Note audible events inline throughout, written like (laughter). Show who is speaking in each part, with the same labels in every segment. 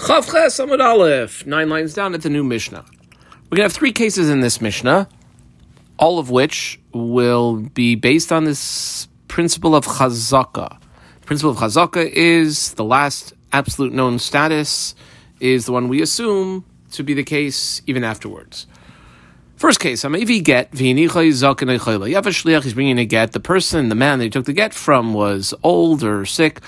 Speaker 1: Chavches Amud Aleph, nine lines down at the new Mishnah. We're going to have three cases in this Mishnah, all of which will be based on this principle of Chazaka. The principle of Chazaka is the last absolute known status, is the one we assume to be the case even afterwards. First case, Amavi get You have a shliach, he's bringing a get. The person, the man that he took the get from was old or sick.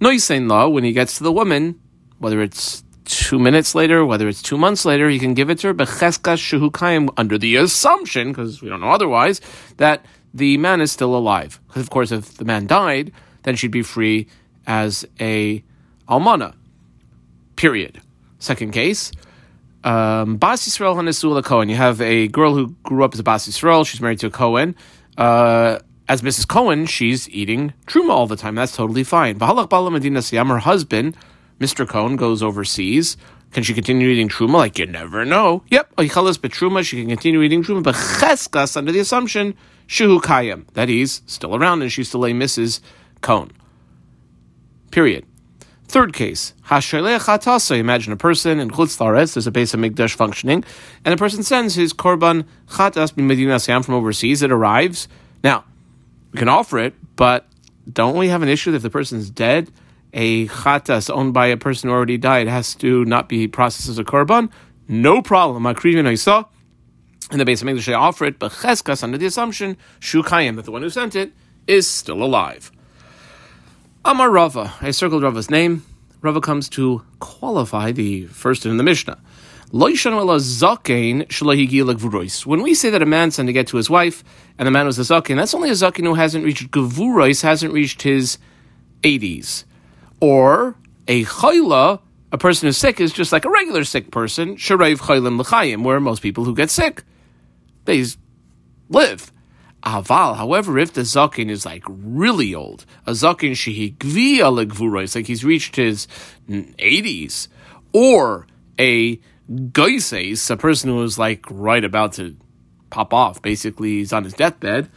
Speaker 1: No, law when he gets to the woman whether it's two minutes later, whether it's two months later, he can give it to her, shehukayim, under the assumption, because we don't know otherwise, that the man is still alive. Because, of course, if the man died, then she'd be free as a almana. Period. Second case, um, Bas Yisrael Hanesula Cohen. You have a girl who grew up as a Bas Yisrael. She's married to a Cohen. Uh, as Mrs. Cohen, she's eating truma all the time. That's totally fine. Her husband, Mr. Cohen goes overseas. Can she continue eating truma? Like you never know. Yep, oichalas betruma. She can continue eating truma, but cheskas under the assumption shuhu kayim that still around and she's still a Mrs. Cohen. Period. Third case, hatasa. Imagine a person in chutz. There's a base of mikdash functioning, and a person sends his korban chatas b'medina sam from overseas. It arrives. Now, we can offer it, but don't we have an issue if the person's dead? A chatas owned by a person who already died has to not be processed as a korban, no problem. Akrivin I saw in the base of English, they offer it, but cheskas under the assumption shukayim that the one who sent it is still alive. Amar Rava, I circled Rava's name. Rava comes to qualify the first in the Mishnah. When we say that a man sent to get to his wife, and the man was a zaken, that's only a zaken who hasn't reached gevurois, hasn't reached his 80s. Or a chayla, a person who's sick, is just like a regular sick person, sharev chaylim l'chayim, where most people who get sick, they live. Aval, however, if the zakin is like really old, a zakin shehi gviya legvura, it's like he's reached his 80s, or a goises, a person who is like right about to pop off, basically he's on his deathbed,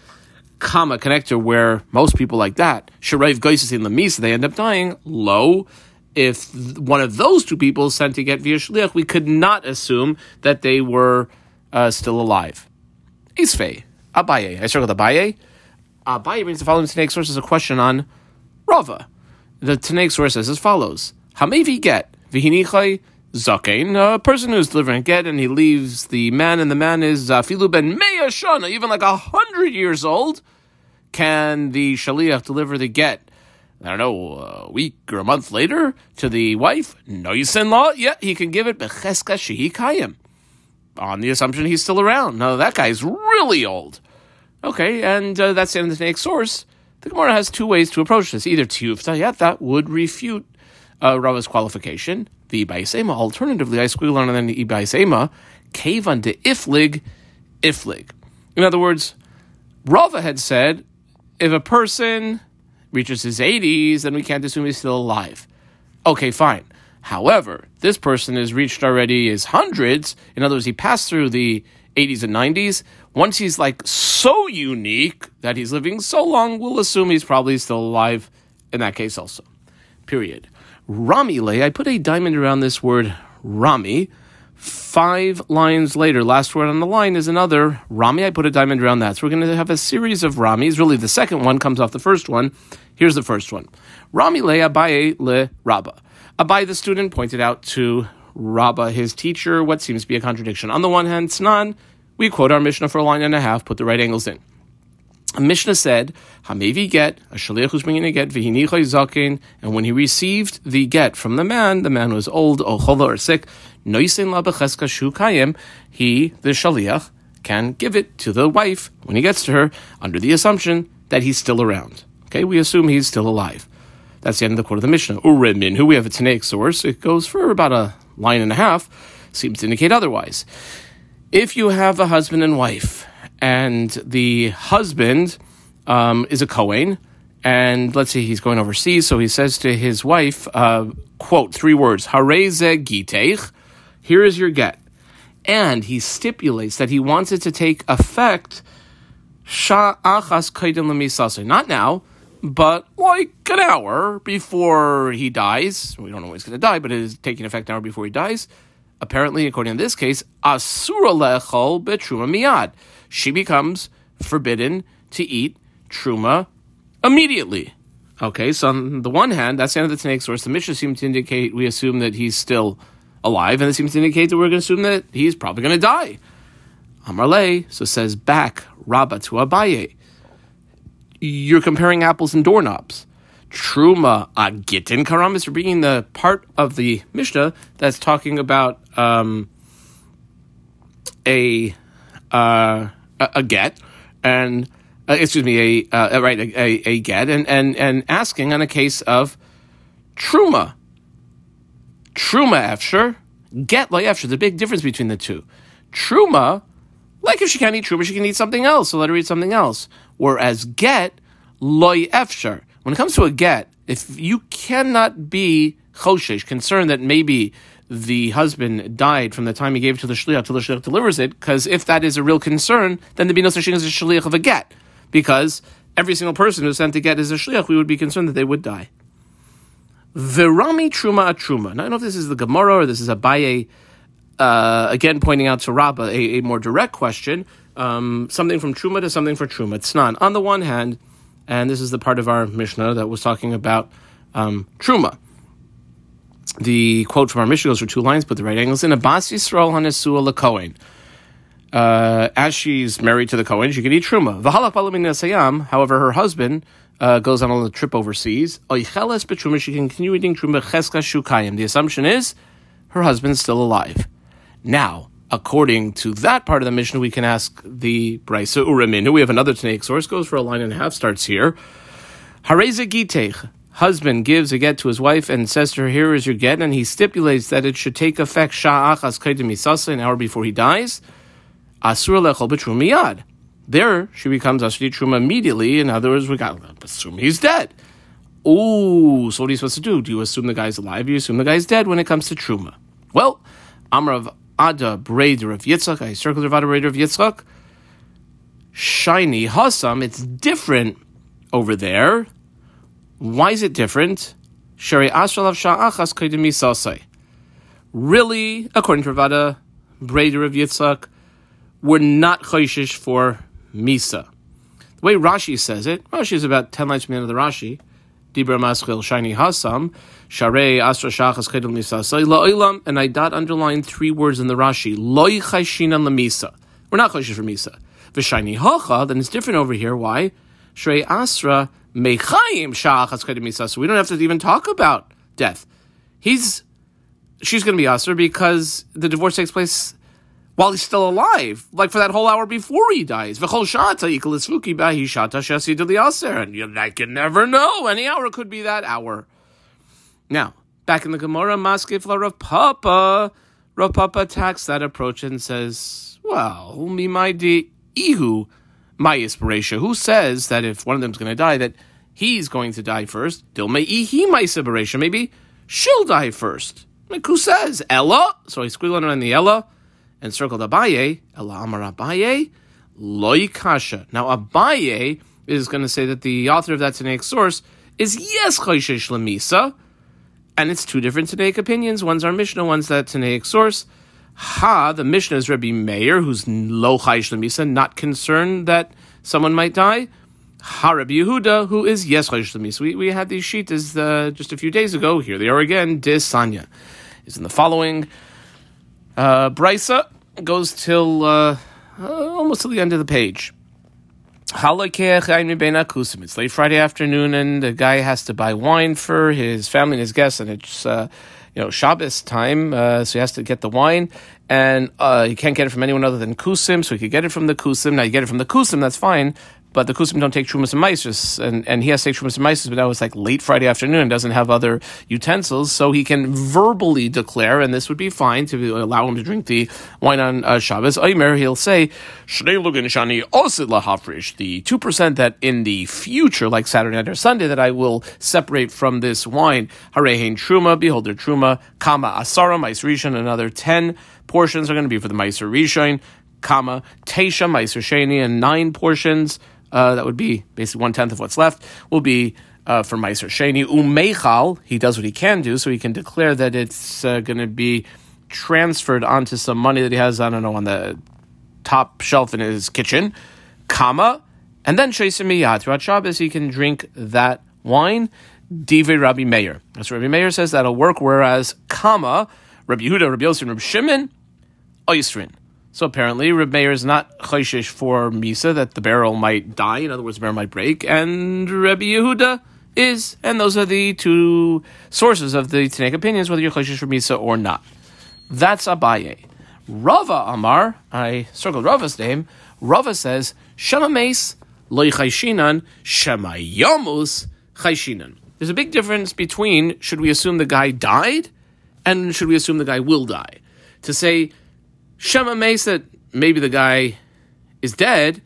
Speaker 1: comma connector where most people like that, Sharav Goises in Lamisa, they end up dying, low. If one of those two people sent to get via Shliach, we could not assume that they were uh, still alive. Isfei, Abaye. I circled Abaye. Abaye brings the following Tanaic source as a question on Rava. The Tanaic source says as follows Hamevi get, Vihinichai Zakein, a person who's delivering a get and he leaves the man, and the man is Afilu ben Meya even like a hundred years old. Can the Shaliach deliver the get? I don't know, a week or a month later to the wife? No, you law? Yeah, he can give it Becheska Shehi Kayim. On the assumption he's still around. No, that guy's really old. Okay, and uh, that's the end of the next source. The Gemara has two ways to approach this. Either Tiyufta, yeah, that would refute uh, Rava's qualification the Ibaisema. Alternatively, I squiggle on and then the Ibaisema, cave unto Iflig, Iflig. In other words, Rava had said if a person reaches his 80s, then we can't assume he's still alive. Okay, fine. However, this person has reached already his hundreds. In other words, he passed through the 80s and 90s. Once he's like so unique that he's living so long, we'll assume he's probably still alive in that case also. Period. Ramile, I put a diamond around this word Rami. Five lines later, last word on the line is another Rami. I put a diamond around that. So we're going to have a series of Ramis. Really, the second one comes off the first one. Here's the first one. Rami le Abaye le Rabba. Abaye, the student, pointed out to Rabba, his teacher, what seems to be a contradiction. On the one hand, Snan, we quote our Mishnah for a line and a half, put the right angles in. A Mishnah said, Hamevi get, a shaliach who's bringing a get, v'hinichoy zakin, and when he received the get from the man, the man was old, ochola, or sick, noisin la becheska shu kayim, he, the shaliach, can give it to the wife when he gets to her, under the assumption that he's still around. Okay, we assume he's still alive. That's the end of the quote of the Mishnah. Urimin, who we have a Tanaic source, it goes for about a line and a half, seems to indicate otherwise. If you have a husband and wife, and the husband um, is a Kohen, and let's say he's going overseas, so he says to his wife, uh, quote, three words, Hareze giteich, here is your get. And he stipulates that he wants it to take effect not now, but like an hour before he dies. We don't know when he's going to die, but it is taking effect an hour before he dies. Apparently, according to this case, asura lechol betruma miyad. She becomes forbidden to eat truma immediately. Okay, so on the one hand, that's the end of the Tanaic source. The Mishnah seems to indicate we assume that he's still alive, and it seems to indicate that we're going to assume that he's probably going to die. Amarle, so says back Rabba to Abaye. You're comparing apples and doorknobs. Truma agitin karamis. You're bringing the part of the Mishnah that's talking about um, a, uh, a, a get and uh, excuse me, a uh, right a, a, get and, and and asking on a case of truma. Truma efsher, get like efsher. The big difference between the two. Truma, like if she can't eat truma, she can eat something else. So let her eat something else. Whereas get loy efsher. When it comes to a get, if you cannot be choshesh, concerned that maybe the husband died from the time he gave it to the shliach till the shliach delivers it, because if that is a real concern, then there'd be no such thing as a shliach of a get, because every single person who's sent to get is a shliach, we would be concerned that they would die. Virami truma a truma. Now, I don't know if this is the Gemara or this is Abaye, uh, again pointing out to Rabbah a, a more direct question, um, something from truma to something for truma. It's not. On the one hand, and this is the part of our Mishnah that was talking about um, truma the quote from our Mishnah goes for two lines, but the right angle is in Abbas Yisrael Hanesua Lakohen. Uh, as she's married to the Kohen, she can eat truma. V'halach. However, her husband uh, goes on a trip overseas. Betruma. She can continue eating truma cheska shukayim. The assumption is her husband's still alive. Now, according to that part of the Mishnah, we can ask the Brisa Uramin. We have another Tanaic source. Goes for a line and a half. Starts here. Hareza gitech husband gives a get to his wife and says to her, Here is your get, and he stipulates that it should take effect sha'achas misasa, an hour before he dies, asur lechol miyad. There, she becomes asri truma immediately. In other words, we got to assume he's dead. Ooh, so what are you supposed to do? Do you assume the guy's alive? Do you assume the guy's dead when it comes to truma? Well, Amrav Ada Breder of Yitzchak, I circled Ada Breder of Yitzchak. Shiny Hassam, it's different over there. Why is it different? Really, according to Ravada, Breder of Yitzhak, we're not choishish for Misa. The way Rashi says it, Rashi is about 10 lines from the end of the Rashi. Dibra Maschil Shiny Hasam, Share Astra Shachas Kedel Misasai, La'ilam, and I dot underline three words in the Rashi, Loi Chaishina Lamisa. We're not choishish for Misa. V'shiny Hacha, then it's different over here. Why? Shrei Asra Mechayim Sha'achas So we don't have to even talk about death. He's she's going to be usher because the divorce takes place while he's still alive, like for that whole hour before he dies. V'chol shata yikalisfuki bahi shata shasi to and you you never know. Any hour could be that hour. Now back in the Gemara, Maskefla Rav Papa. Rav Papa attacks that approach and says, "Well, mi my ihu." My inspiration. Who says that if one of them's going to die, that he's going to die first? Dilmei he my inspiration. Maybe she'll die first. Like who says Ella? So he's squiggling around the Ella and circled Abaye. Ella Amar Abaye loy kasha. Now Abaye is going to say that the author of that Tanaic source is yes chayshish lemisa, and it's two different Tanaic opinions. One's our Mishnah, one's that Tanaic source. Ha, the Mishnah is Rabbi Meir, who's lo chayish not concerned that someone might die. Ha, Rabbi Yehuda, who is yes chayish. We, we had these sheets uh, just a few days ago. Here they are again. Dis is in the following. Uh, Brisa goes till uh, uh, almost to the end of the page. It's late Friday afternoon, and the guy has to buy wine for his family and his guests, and it's uh, you know Shabbos time, uh, so he has to get the wine, and uh, he can't get it from anyone other than Kusim, so he could get it from the Kusim. Now you get it from the Kusim, that's fine, but the Kusim don't take Trumas and Meisers, and, and he has to take Trumas and Meisers, but now it's like late Friday afternoon and doesn't have other utensils, so he can verbally declare, and this would be fine to allow him to drink the wine on uh, Shabbos. Oimer, he'll say, Shani Osid the 2% that in the future, like Saturday night or Sunday, that I will separate from this wine, Harehain Truma, behold their Truma, Kama Asara, Mais Rishon, another 10 portions are going to be for the Meiser Rishon, comma, Tesha Meiser and nine portions uh, that would be basically one tenth of what's left, will be uh, for Meiser Sheni. Umeichal, he does what he can do, so he can declare that it's uh, going to be transferred onto some money that he has, I don't know, on the top shelf in his kitchen. Kama, and then Shaisimiyah. Throughout Shabbos, he can drink that wine. Dive Rabbi Meir. That's Rabbi Meir says that'll work, whereas Kama, Rabbi Yehuda, Rabbi Yosef, Rabbi Shimon, Oisrin. So apparently, Rabbi Meir is not chayshish for Misa, that the barrel might die, in other words, the barrel might break, and Rabbi Yehuda is, and those are the two sources of the Tanaic opinions, whether you're chayshish for Misa or not. That's Abaye. Rava Amar, I circled Rava's name, Rava says, Shema Mace, loy chayshinan, Shema Yamus, chayshinan. There's a big difference between should we assume the guy died and should we assume the guy will die. To say Shema that maybe the guy is dead,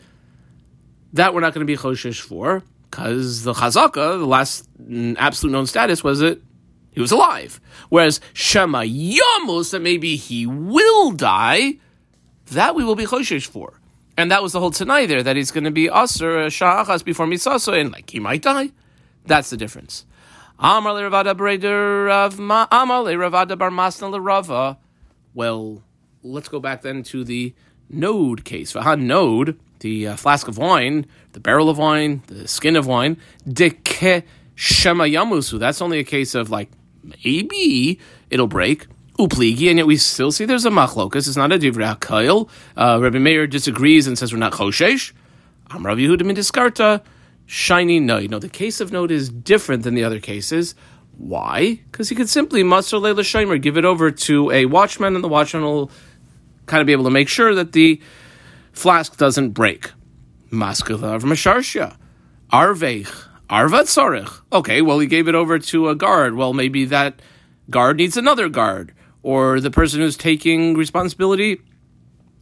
Speaker 1: that we're not going to be choshish for because the chazaka, the last mm, absolute known status was that he was alive. Whereas Shema Yamus that maybe he will die, that we will be choshish for. And that was the whole tonight there, that he's going to be usher, uh, sha'achas before misaso, and like he might die. That's the difference. Amar le Ravada Breder Amar le Ravada Bar Masna le Rava. Well, let's go back then to the node case. Vahan node, the uh, flask of wine, the barrel of wine, the skin of wine. Deke Shema Yamusu. That's only a case of like maybe it'll break. Upligi, and yet we still see there's a machlokas. It's not a divrei kail. Uh, Rabbi Meir disagrees and says we're not choshesh. I'm Rabbi Yehuda diskarta shiny no. You know, the case of note is different than the other cases. Why? Because he could simply muster Leila Shomer, give it over to a watchman, and the watchman will kind of be able to make sure that the flask doesn't break. Maskulav Masharsha. Arveich. Arvat Sarich. Okay, well, he gave it over to a guard. Well, maybe that guard needs another guard. Or the person who's taking responsibility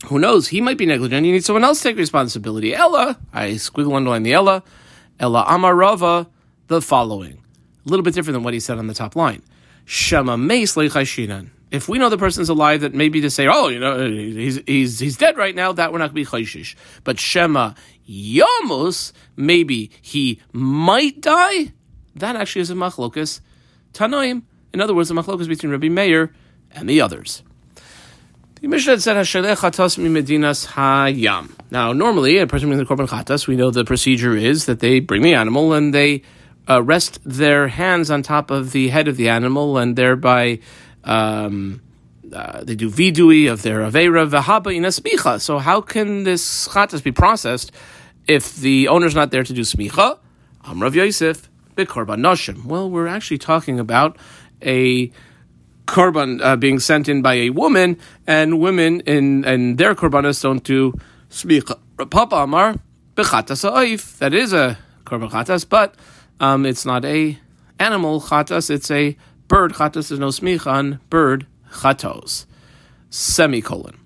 Speaker 1: who knows? He might be negligent. You need someone else to take responsibility. Ella, I squiggle underline the Ella. Ella Amarava, the following. A little bit different than what he said on the top line. Shema Meis If we know the person's alive, that maybe to say, oh, you know, he's he's he's dead right now, that we're not going to be chayshish. But Shema Yamus, maybe he might die. That actually is a machlokas. Tanoim, in other words, a machlokas between Rabbi Meir and the others. The Mishnah said Hashalech Chatas Medinas Hayam. Now, normally, a person brings the korban chatas. We know the procedure is that they bring the animal and they uh, rest their hands on top of the head of the animal, and thereby um, uh, they do vidui of their avera v'haba in So, how can this chatas be processed if the owner's not there to do smicha? Amrav Yosef bekorban noshim. Well, we're actually talking about a korban uh, being sent in by a woman, and women in and their korbanos don't do smicha. Papa Amar bechatas ha'oif. That is a korban chatas, but um, it's not a animal chatas. It's a bird chatas. There's no smicha on bird chatos. Semicolon.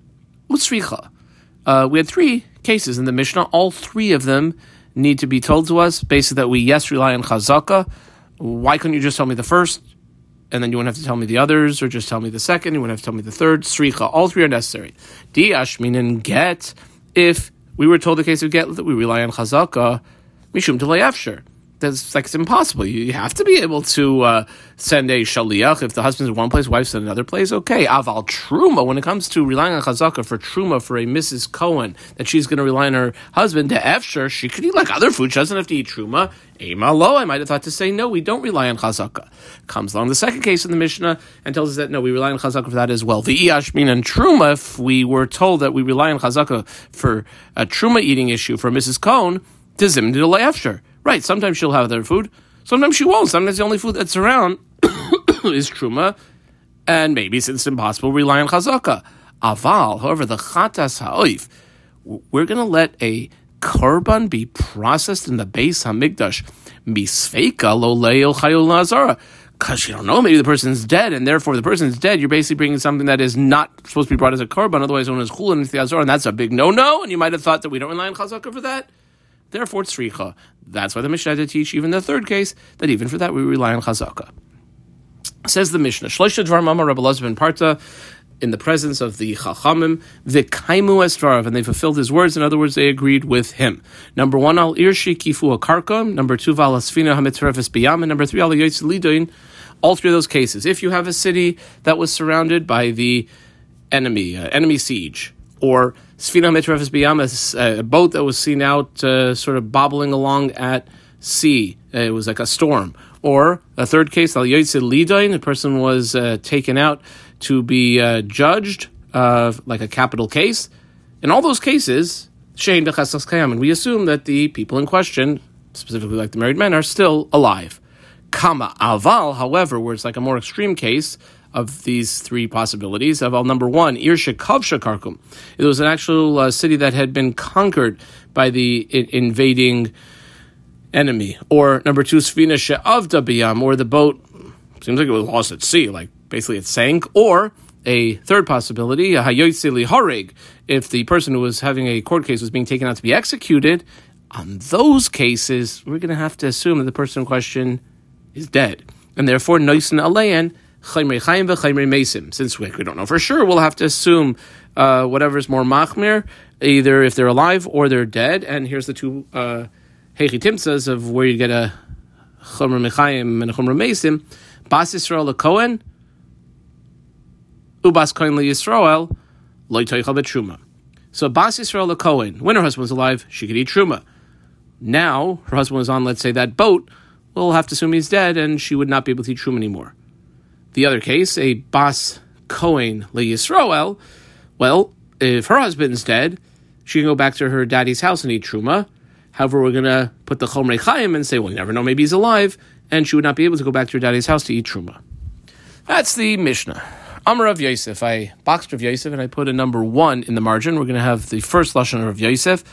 Speaker 1: Utsricha. Uh, we had three cases in the Mishnah. All three of them need to be told to us, basically that we yes rely on chazaka. Why couldn't you just tell me the first? and then you wouldn't have to tell me the others, or just tell me the second. You wouldn't have to tell me the third. Sricha, all three are necessary. Diash meaning get. If we were told the case of get that we rely on chazaka, mishum afshir that's like it's impossible. You have to be able to uh, send a shaliach if the husband's in one place, wife's in another place. Okay, aval truma. When it comes to relying on chazaka for truma for a Mrs. Cohen, that she's going to rely on her husband to efsher, she could eat like other food. She doesn't have to eat truma. Ema lo. I might have thought to say no. We don't rely on chazaka. Comes along the second case in the Mishnah and tells us that no, we rely on chazaka for that as well. The iashmin and truma. If we were told that we rely on chazaka for a truma eating issue for Mrs. Cohen, to zim to efsher. Right, sometimes she'll have their food, sometimes she won't. Sometimes the only food that's around (coughs) is truma, and maybe since it's impossible, rely on chazaka. Aval, however, the chatas ha'oif, we're going to let a korban be processed in the base hamikdash, misfeika lo chayul lazara. Because you don't know, maybe the person's dead, and therefore the person's dead. You're basically bringing something that is not supposed to be brought as a korban, otherwise known as chulin azara, and that's a big no-no. And you might have thought that we don't rely on chazaka for that. Therefore, it's. That's why the Mishnah had to teach even the third case that even for that we rely on chazaka. Says the Mishnah, Shloisha Dvar Mama Rabbi ben Parta. in the presence of the Chachamim, Vikaimu Estvarav, and they fulfilled his words. In other words, they agreed with him. Number one, Al Irshi Kifu Akarkam. Number two, Valasfina Hamitrefes Biyam. And number three, Al Yoitz Lidoin. All three of those cases. If you have a city that was surrounded by the enemy, uh, enemy siege, or Sfina Mitrefes Biyam, a boat that was seen out uh, sort of bobbling along at sea. Uh, it was like a storm. Or a third case, Al Yoitz Lidoin, a person was uh, taken out to be uh, judged, uh, like a capital case. In all those cases, Shein Kayam, and we assume that the people in question, specifically like the married men, are still alive. Kama Aval, however, where it's like a more extreme case of these three possibilities. Aval number one, Irsha Kavsha Karkum. It was an actual uh, city that had been conquered by the I- invading enemy. Or number two, Svina She'avda Biyam, or the boat seems like it was lost at sea, like basically it sank. Or a third possibility, a Horeg, if the person who was having a court case was being taken out to be executed. On those cases, we're going to have to assume that the person in question is dead. And therefore, Noisin Aleyan, Since we, don't know for sure, we'll have to assume uh, whatever is more Machmir, either if they're alive or they're dead. And here's the two uh, Hechitimsas of where you get a Chomer Mechayim and a Chomer Mesim. Bas Yisrael Kohen, Ubas Kohen Yisrael, Loy Toichal Truma. So Bas Yisrael Kohen, when her husband was alive, she could eat Truma. Now, her husband was on, let's say, that boat, we'll have to assume he's dead and she would not be able to eat Truma anymore. The other case, a Bas Kohen Le Yisrael, well, if her husband's dead, she can go back to her daddy's house and eat Truma. However, we're going to put the Chomrei Chaim and say, well, you never know, maybe he's alive, and she would not be able to go back to her daddy's house to eat Truma. That's the Mishnah. Amar of Yosef. I boxed Rav Yosef and I put a number one in the margin. We're going to have the first Lashon of Yosef.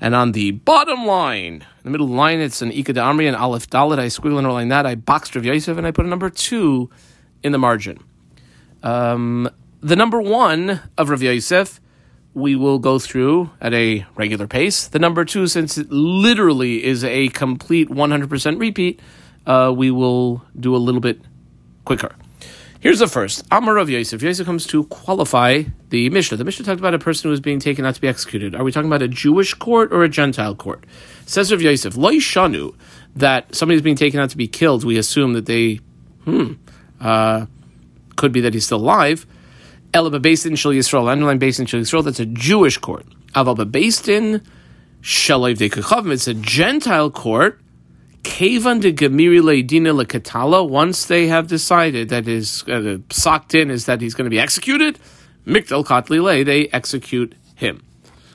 Speaker 1: And on the bottom line, in the middle line, it's an Ika de Amri and Aleph Dalit. I squiggle and line that. I boxed Rav Yosef and I put a number two in the margin. Um, the number one of Rav Yosef, we will go through at a regular pace. The number two, since it literally is a complete 100% repeat, uh, we will do a little bit quicker. Here's the first. Amar of Yosef. Yosef comes to qualify the Mishnah. The Mishnah talked about a person who was being taken out to be executed. Are we talking about a Jewish court or a Gentile court? Says Rav Yosef, Lo Shanu, that somebody is being taken out to be killed, we assume that they, hmm, uh, could be that he's still alive. Elaba Basin Shal Yisrael, underline Basin Shal Yisrael, that's a Jewish court. Aval Basin Shalev de it's a Gentile court. Kavan de Gemiri Leidina Lekatala, once they have decided that is uh, socked in is that he's going to be executed, Mikdal Katli Le, they execute him.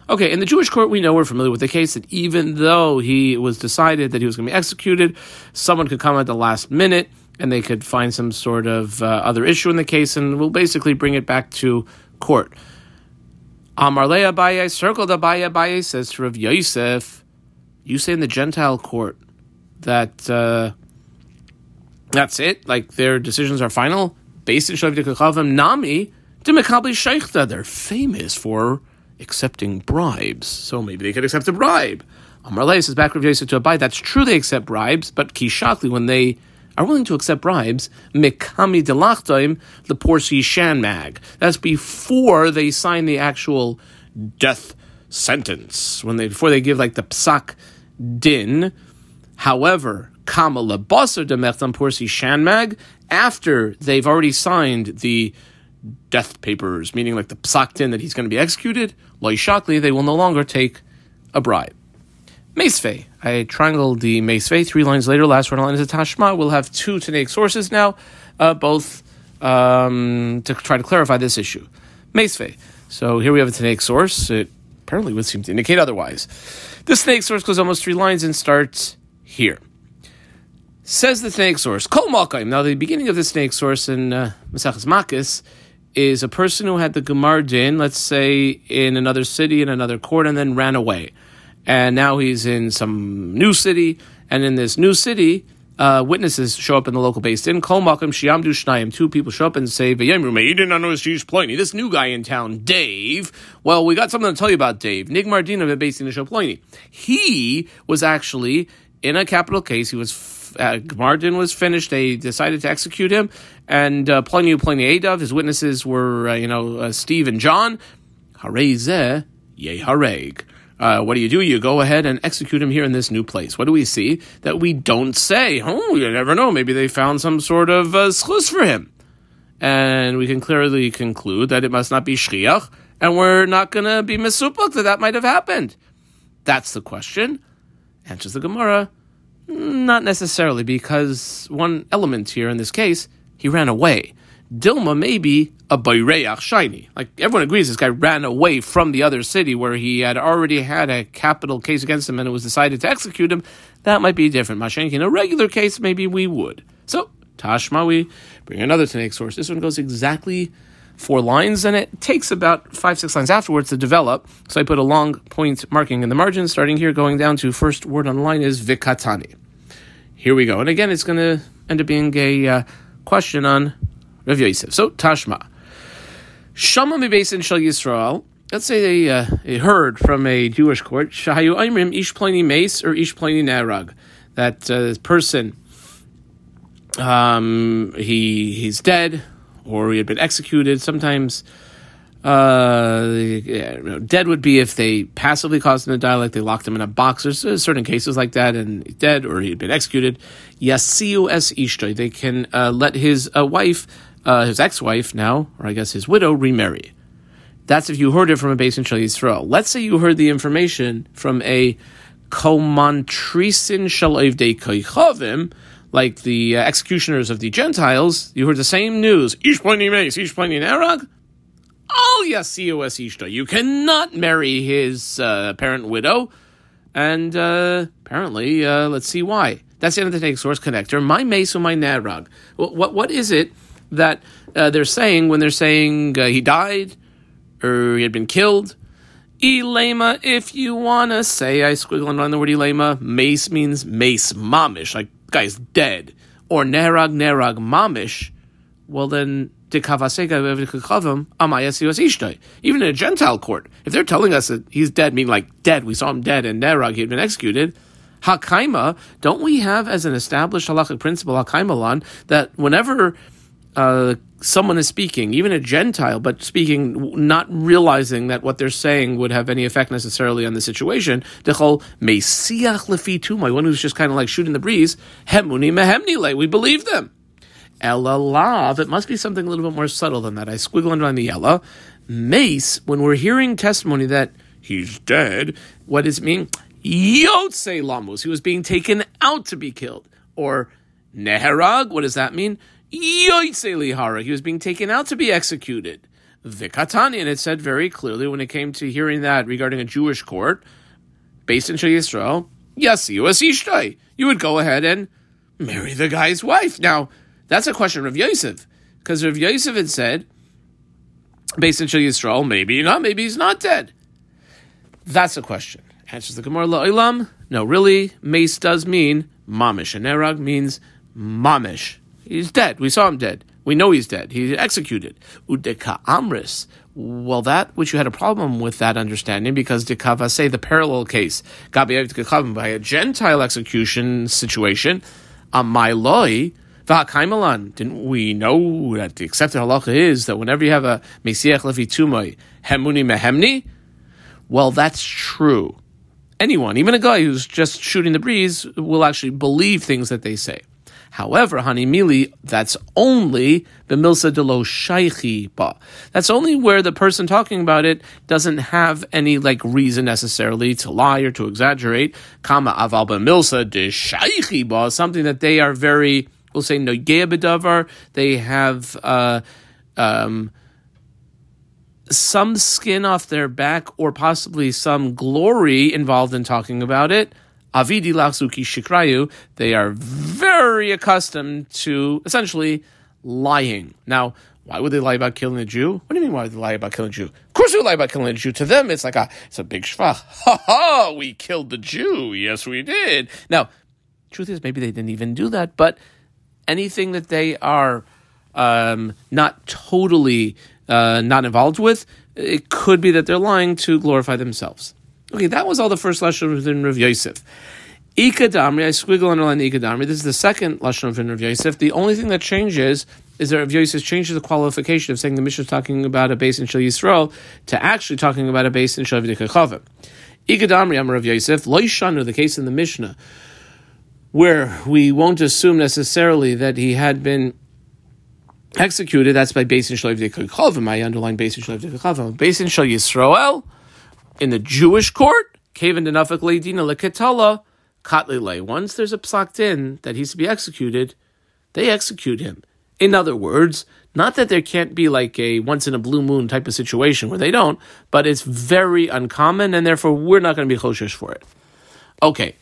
Speaker 1: Okay, in the Jewish court, we know we're familiar with the case that even though he was decided that he was going to be executed, someone could come at the last minute and they could find some sort of uh, other issue in the case, and we'll basically bring it back to court. Amar Le Abaye, circled Abaye, Abaye says to Rav Yosef, you say in the Gentile court that uh, that's it, like their decisions are final? Based in Shavdikachavim, Nami, Dimekabli Sheikhta, they're famous for accepting bribes, so maybe they could accept a bribe. Amar Le says back Rav Yosef to Abaye, that's true they accept bribes, but Kishakli, when they are willing to accept bribes, Mikami Delachtaim, the Porsi Shan mag. That's before they sign the actual death sentence. When they before they give like the psak din. However, Kama Labasar Demechtam Porsi Shan mag, after they've already signed the death papers, meaning like the psak din that he's going to be executed, Loishakli, they will no longer take a bribe. Mesve. I triangled the Mesve. Three lines later, last one line is a Tashma. We'll have two Tanaic sources now, uh, both um, to try to clarify this issue. Mesve. So here we have a Tanaic source. It apparently would seem to indicate otherwise. This Tanaic source goes almost three lines and starts here. Says the Tanaic source, Kol Malkaim. Now, the beginning of the Tanaic source in uh, Maseches Makis is a person who had the Gemar Din, let's say, in another city, in another court, and then ran away and now he's in some new city. And in this new city, uh, witnesses show up in the local base. In Kol Malkim Shiamdu Shnayim, two people show up and say, "Vayemru Meidin Anos Yish Pliny." This new guy in town, Dave. Well, we got something to tell you about Dave. Nigmar Dina based in the show Pliny. He was actually in a capital case. He was uh, Gmardin was finished, they decided to execute him. And uh, Pliny Pliny Adav, his witnesses were, uh, you know, uh, Steve and John. Hareze ye hareg. Uh, what do you do? You go ahead and execute him here in this new place. What do we see that we don't say? Oh, you never know. Maybe they found some sort of uh, for him. And we can clearly conclude that it must not be shchiach, and we're not going to be misupuk that that might have happened. That's the question. Answers the Gemara. Not necessarily, because one element here in this case, he ran away. Dilma may be a bayreach shiny. Like everyone agrees, this guy ran away from the other city where he had already had a capital case against him and it was decided to execute him. That might be different. Mashenki, in a regular case, maybe we would. So, Tashma, we bring another Tanaic source. This one goes exactly four lines and it takes about five, six lines afterwards to develop. So I put a long point marking in the margin, starting here, going down to first word on the line is vikatani. Here we go. And again, it's going to end up being a uh, question on Rav Yosef. So, Tashma. Shama Basin Shal Yisrael. Let's say they, uh, they heard from a Jewish court, Shahayu Aimrim Ish Pliny Mace or Ish Pliny Narag. That uh, person, um, he he's dead or he had been executed. Sometimes uh, yeah, dead would be if they passively caused him to die, like they locked him in a box. There's uh, certain cases like that, and dead or he had been executed. Yasiu es ishtoi. They can uh, let his uh, wife uh, his ex-wife now, or I guess his widow, remarry. That's if you heard it from a base in Shal Yisrael. Let's say you heard the information from a komantrisin shal koichavim, like the uh, executioners of the Gentiles. You heard the same news. Ish meis, ish nerag. Oh yes, ishta. You cannot marry his uh, parent widow, and uh, apparently, uh, let's see why. That's the end of the take source connector. My mace my narag. What, what what is it? That uh, they're saying when they're saying uh, he died or he had been killed. Elema, if you want to say, I squiggle on the word Elema, mace means mace mamish, like guy's dead. Or nerag nerag mamish, well then, even in a Gentile court, if they're telling us that he's dead, meaning like dead, we saw him dead, and nerag, he had been executed, Hakaima, don't we have as an established halachic principle, Hakaimalan, that whenever uh, someone is speaking, even a Gentile, but speaking, not realizing that what they're saying would have any effect necessarily on the situation. Dechol meisiach lefi tumai, one who's just kind of like shooting the breeze. Hemuni mehemnile, we believe them. Elalav, it must be something a little bit more subtle than that. I squiggle under on the Ella. Mace, when we're hearing testimony that he's dead, what does it mean? Yotze lamus, he was being taken out to be killed. Or neherag, what does that mean? Yoitze lihara. He was being taken out to be executed. Vikatani, and it said very clearly when it came to hearing that regarding a Jewish court based in Yisrael, yes, you. You would go ahead and marry the guy's wife. Now, that's a question of Yosef, because Rav Yosef had said, based in Yisrael, maybe not, maybe he's not dead. That's a question. Answers the Gemara La'ilam. No, really, mace does mean mamish, and erag means mamish. He's dead. We saw him dead. We know he's dead. He's executed. Udeka amris. Well, that which you had a problem with that understanding because dekava say the parallel case got by a Gentile execution situation. my loy v'hakaimalan. Didn't we know that the accepted halacha is that whenever you have a mesiach lefi tumoi hemuni mehemni? Well, that's true. Anyone, even a guy who's just shooting the breeze, will actually believe things that they say. However, Hanimili, that's only b'milsa de lo shaychi ba. That's only where the person talking about it doesn't have any like reason necessarily to lie or to exaggerate. Kama aval b'milsa de shaychi ba, something that they are very, we'll say no bedavar. They have. Uh, um, some skin off their back or possibly some glory involved in talking about it. Avidi Lachzuki Shikrayu, they are very accustomed to essentially lying. Now, why would they lie about killing a Jew? What do you mean why would they lie about killing a Jew? Of course would lie about killing a Jew. To them, it's like a it's a big shvach. Ha ha, we killed the Jew. Yes, we did. Now, truth is maybe they didn't even do that, but anything that they are um, not totally uh, not involved with, it could be that they're lying to glorify themselves. Okay, that was all the first lesson within Rav Yosef. Ikadamri, I squiggle underline Ikadamri. This is the second Lashon of Rav Yosef. The only thing that changes is that Rav Yosef changes the qualification of saying the Mishnah is talking about a base in Shal Yisrael to actually talking about a base in Shal V'dikachavim. Ikadamri, Amar Rav Yosef, Loishanu, the case in the Mishnah, where we won't assume necessarily that he had been executed, that's by Beis Shal V'dikachavim. I underline Beis Shal V'dikachavim. Beis Shal Yisrael, in the Jewish court, Kavan Denafik Leidina Leketala, Katlile. Once there's a psak din that he's to be executed, they execute him. In other words, not that there can't be like a once in a blue moon type of situation where they don't, but it's very uncommon, and therefore we're not going to be choshesh for it. Okay,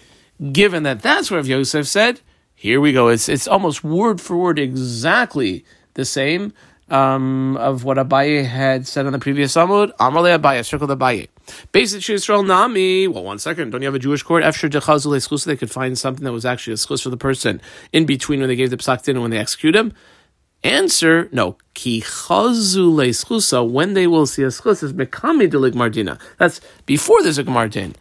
Speaker 1: given that that's what Yosef said, here we go. It's it's almost word for word exactly the same um, of what Abaye had said on the previous Amud. Amrle Abaye, circle the Abaye. Basic Yisrael Nami. Well, one second. Don't you have a Jewish court? After Dechazul They could find something that was actually a schus for the person in between when they gave the psak and when they execute him. Answer: No. Ki chazule When they will see a schus is mekami de mardina. That's before there's a gemardin.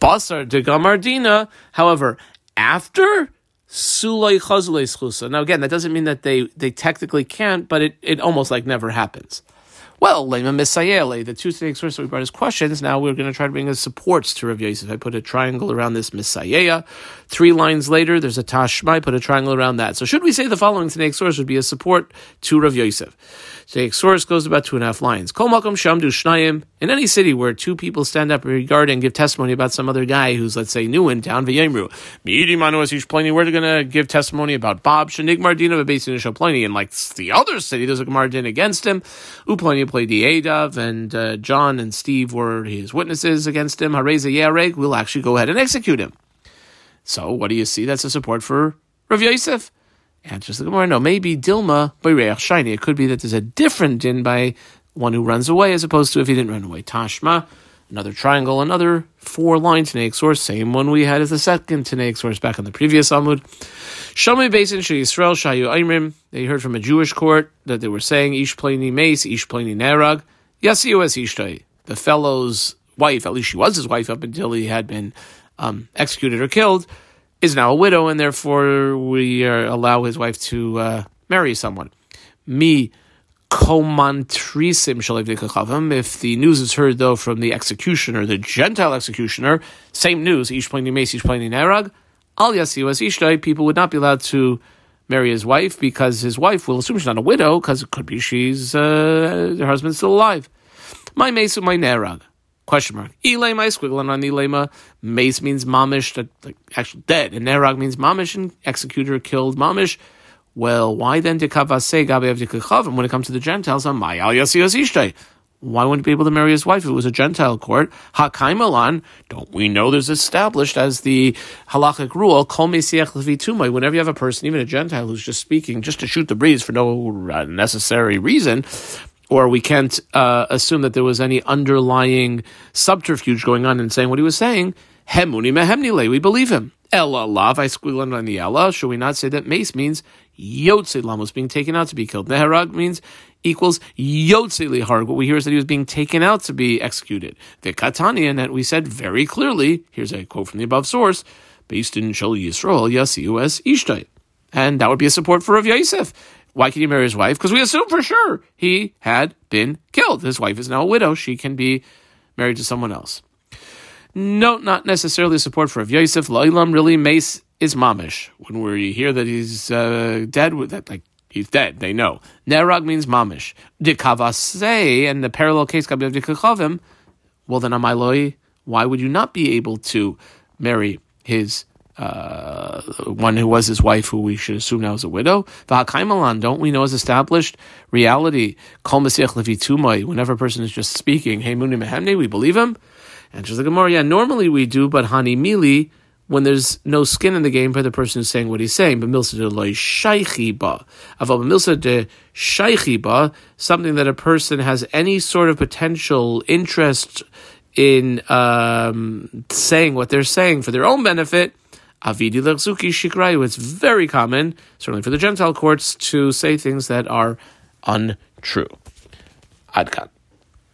Speaker 1: Basar de. However, after Sulay schusa. Now again, that doesn't mean that they, they technically can't, but it, it almost like never happens. Well, Lema Misayele, the two snakes first we brought as questions. Now we're going to try to bring as supports to Rav Yosef. I put a triangle around this Misayea. Three lines later, there's a Tashma. I put a triangle around that. So should we say the following snake source would be a support to Rav Yosef? Snake source goes about two and a half lines. Kol Makom Shamdu Shnayim. In any city where two people stand up regard and give testimony about some other guy who's, let's say, new in town, V'yemru. Mi'idi Manu Pliny. We're going to give testimony about Bob Shanig Mardina, Basin Pliny. And like the other city, there's a Gemardin against him. Upliny played the Adav, and uh, John and Steve were his witnesses against him. Hareza Yareg, we'll actually go ahead and execute him. So, what do you see? That's a support for Rav Yosef. Answers the Gemara, no, maybe Dilma by Reach Shiny. It could be that there's a different din by one who runs away as opposed to if he didn't run away. Tashma, another triangle, another four line Tanaic source, same one we had as the second Tanaic source back on the previous Amud. Shamay Basin Yisrael Shayu Aimrim. They heard from a Jewish court that they were saying Ish Plani Mace, Ish Plani Nerag, Yasiu Es Ishtay. The fellow's wife, at least she was his wife up until he had been um, executed or killed, is now a widow, and therefore we uh, allow his wife to uh, marry someone. Me komantrisim If the news is heard though from the executioner, the Gentile executioner, same news, ish plani mes, ish plani nerag, al yasiwas ishtai, people would not be allowed to marry his wife because his wife will assume she's not a widow because it could be she's uh, her husband's still alive. My mesu my nerag. Question mark. Ilema squiggling on ilema. Mace means mamish, that like actually dead, and nerag means mamish, and executor killed mamish. Well, why then did Kavase Gabi when it comes to the Gentiles on my al why wouldn't he be able to marry his wife if it was a Gentile court? Hakaimalan, don't we know there's established as the halachic rule, kol whenever you have a person, even a Gentile, who's just speaking just to shoot the breeze for no necessary reason, or we can't uh, assume that there was any underlying subterfuge going on in saying what he was saying, hemuni mehemnile, we believe him. Ella lav, I squiggle on the Ella. Should we not say that mace means yotze lam was being taken out to be killed? Neherag means equals yotze liharg. What we hear is that he was being taken out to be executed. The katani, and that we said very clearly, here's a quote from the above source, based in Shal Yisrael, Yasiu as Ishtay. And that would be a support for Rav Yosef. Why can he marry his wife? Because we assume for sure he had been killed. His wife is now a widow. She can be married to someone else. No, not necessarily support for Rav Yosef. La'ilam really mace is mamish. When we hear that he's uh, dead, that like he's dead, they know. Nerag means mamish. Dikavase and the parallel case gabi dikachavim. Well, then amaloi, why would you not be able to marry his uh, one who was his wife, who we should assume now is a widow. Don't we know as established reality? Whenever a person is just speaking, hey we believe him. Answers the Gemara, yeah, normally we do, but hani mili, when there's no skin in the game for the person who's saying what he's saying, but milsa de loy something that a person has any sort of potential interest in um, saying what they're saying for their own benefit. Avidi lechzuki shikrayu. It's very common, certainly for the Gentile courts, to say things that are untrue. Adkan.